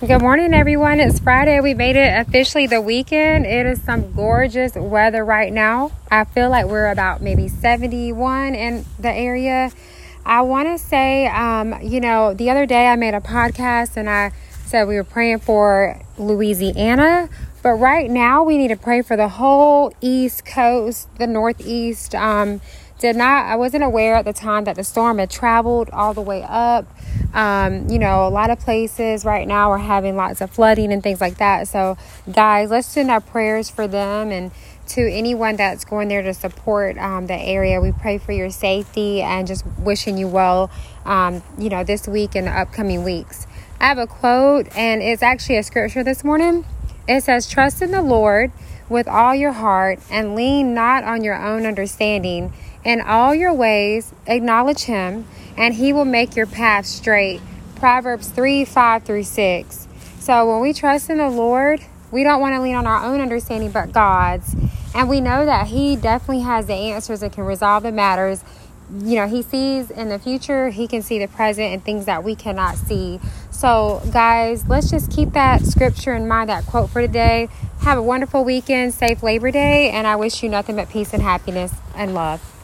Good morning, everyone. It's Friday. We made it officially the weekend. It is some gorgeous weather right now. I feel like we're about maybe 71 in the area. I want to say, um, you know, the other day I made a podcast and I said we were praying for Louisiana, but right now we need to pray for the whole East Coast, the Northeast. Um, did not i wasn't aware at the time that the storm had traveled all the way up. Um, you know a lot of places right now are having lots of flooding and things like that. So guys let's send our prayers for them and to anyone that's going there to support um, the area. We pray for your safety and just wishing you well um, you know this week and the upcoming weeks. I have a quote and it's actually a scripture this morning it says trust in the lord with all your heart and lean not on your own understanding in all your ways, acknowledge him, and he will make your path straight. Proverbs 3 5 through 6. So when we trust in the Lord, we don't want to lean on our own understanding but God's. And we know that He definitely has the answers and can resolve the matters. You know, He sees in the future, He can see the present and things that we cannot see. So, guys, let's just keep that scripture in mind, that quote for today. Have a wonderful weekend, safe Labor Day, and I wish you nothing but peace and happiness and love.